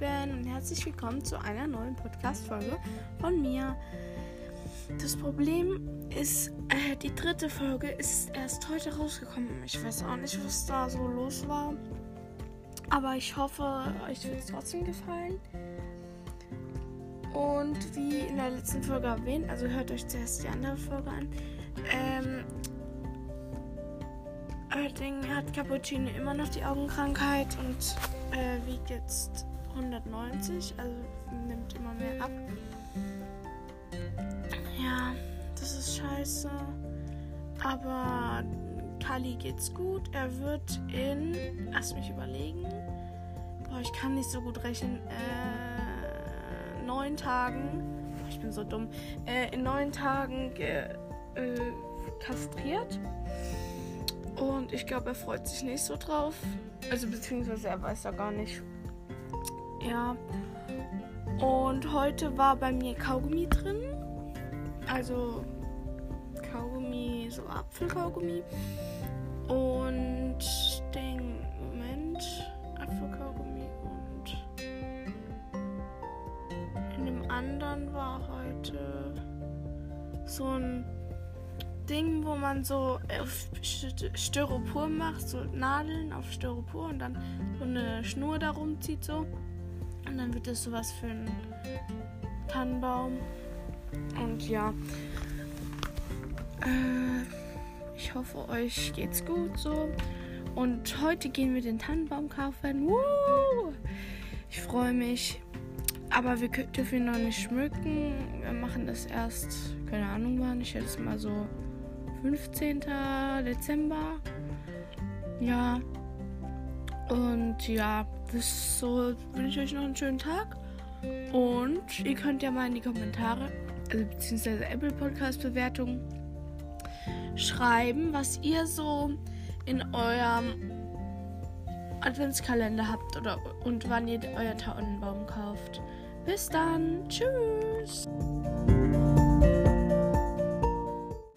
herzlich willkommen zu einer neuen Podcast-Folge von mir. Das Problem ist, äh, die dritte Folge ist erst heute rausgekommen. Ich weiß auch nicht, was da so los war. Aber ich hoffe, euch wird es trotzdem gefallen. Und wie in der letzten Folge erwähnt, also hört euch zuerst die andere Folge an. Ähm, hat Cappuccino immer noch die Augenkrankheit und äh, wiegt jetzt 190, also nimmt immer mehr ab. Ja, das ist scheiße. Aber Kali geht's gut. Er wird in. Lass mich überlegen. Boah, ich kann nicht so gut rechnen. Äh, neun Tagen. Boah, ich bin so dumm. Äh, in neun Tagen äh, kastriert. Und ich glaube, er freut sich nicht so drauf. Also beziehungsweise er weiß ja gar nicht. Ja. Und heute war bei mir Kaugummi drin. Also Kaugummi, so Apfelkaugummi. Und den Moment, Apfelkaugummi und in dem anderen war heute so ein Ding, wo man so auf Styropor macht, so Nadeln auf Styropor und dann so eine Schnur darum zieht so. Und dann wird das sowas für einen Tannenbaum. Und ja. Äh, ich hoffe, euch geht's gut so. Und heute gehen wir den Tannenbaum kaufen. Woo! Ich freue mich. Aber wir dürfen ihn noch nicht schmücken. Wir machen das erst, keine Ahnung wann. Ich hätte es mal so 15. Dezember. Ja. Und ja, bis so wünsche ich euch noch einen schönen Tag. Und ihr könnt ja mal in die Kommentare, also beziehungsweise Apple Podcast Bewertung, schreiben, was ihr so in eurem Adventskalender habt oder und wann ihr euer Tannenbaum kauft. Bis dann. Tschüss.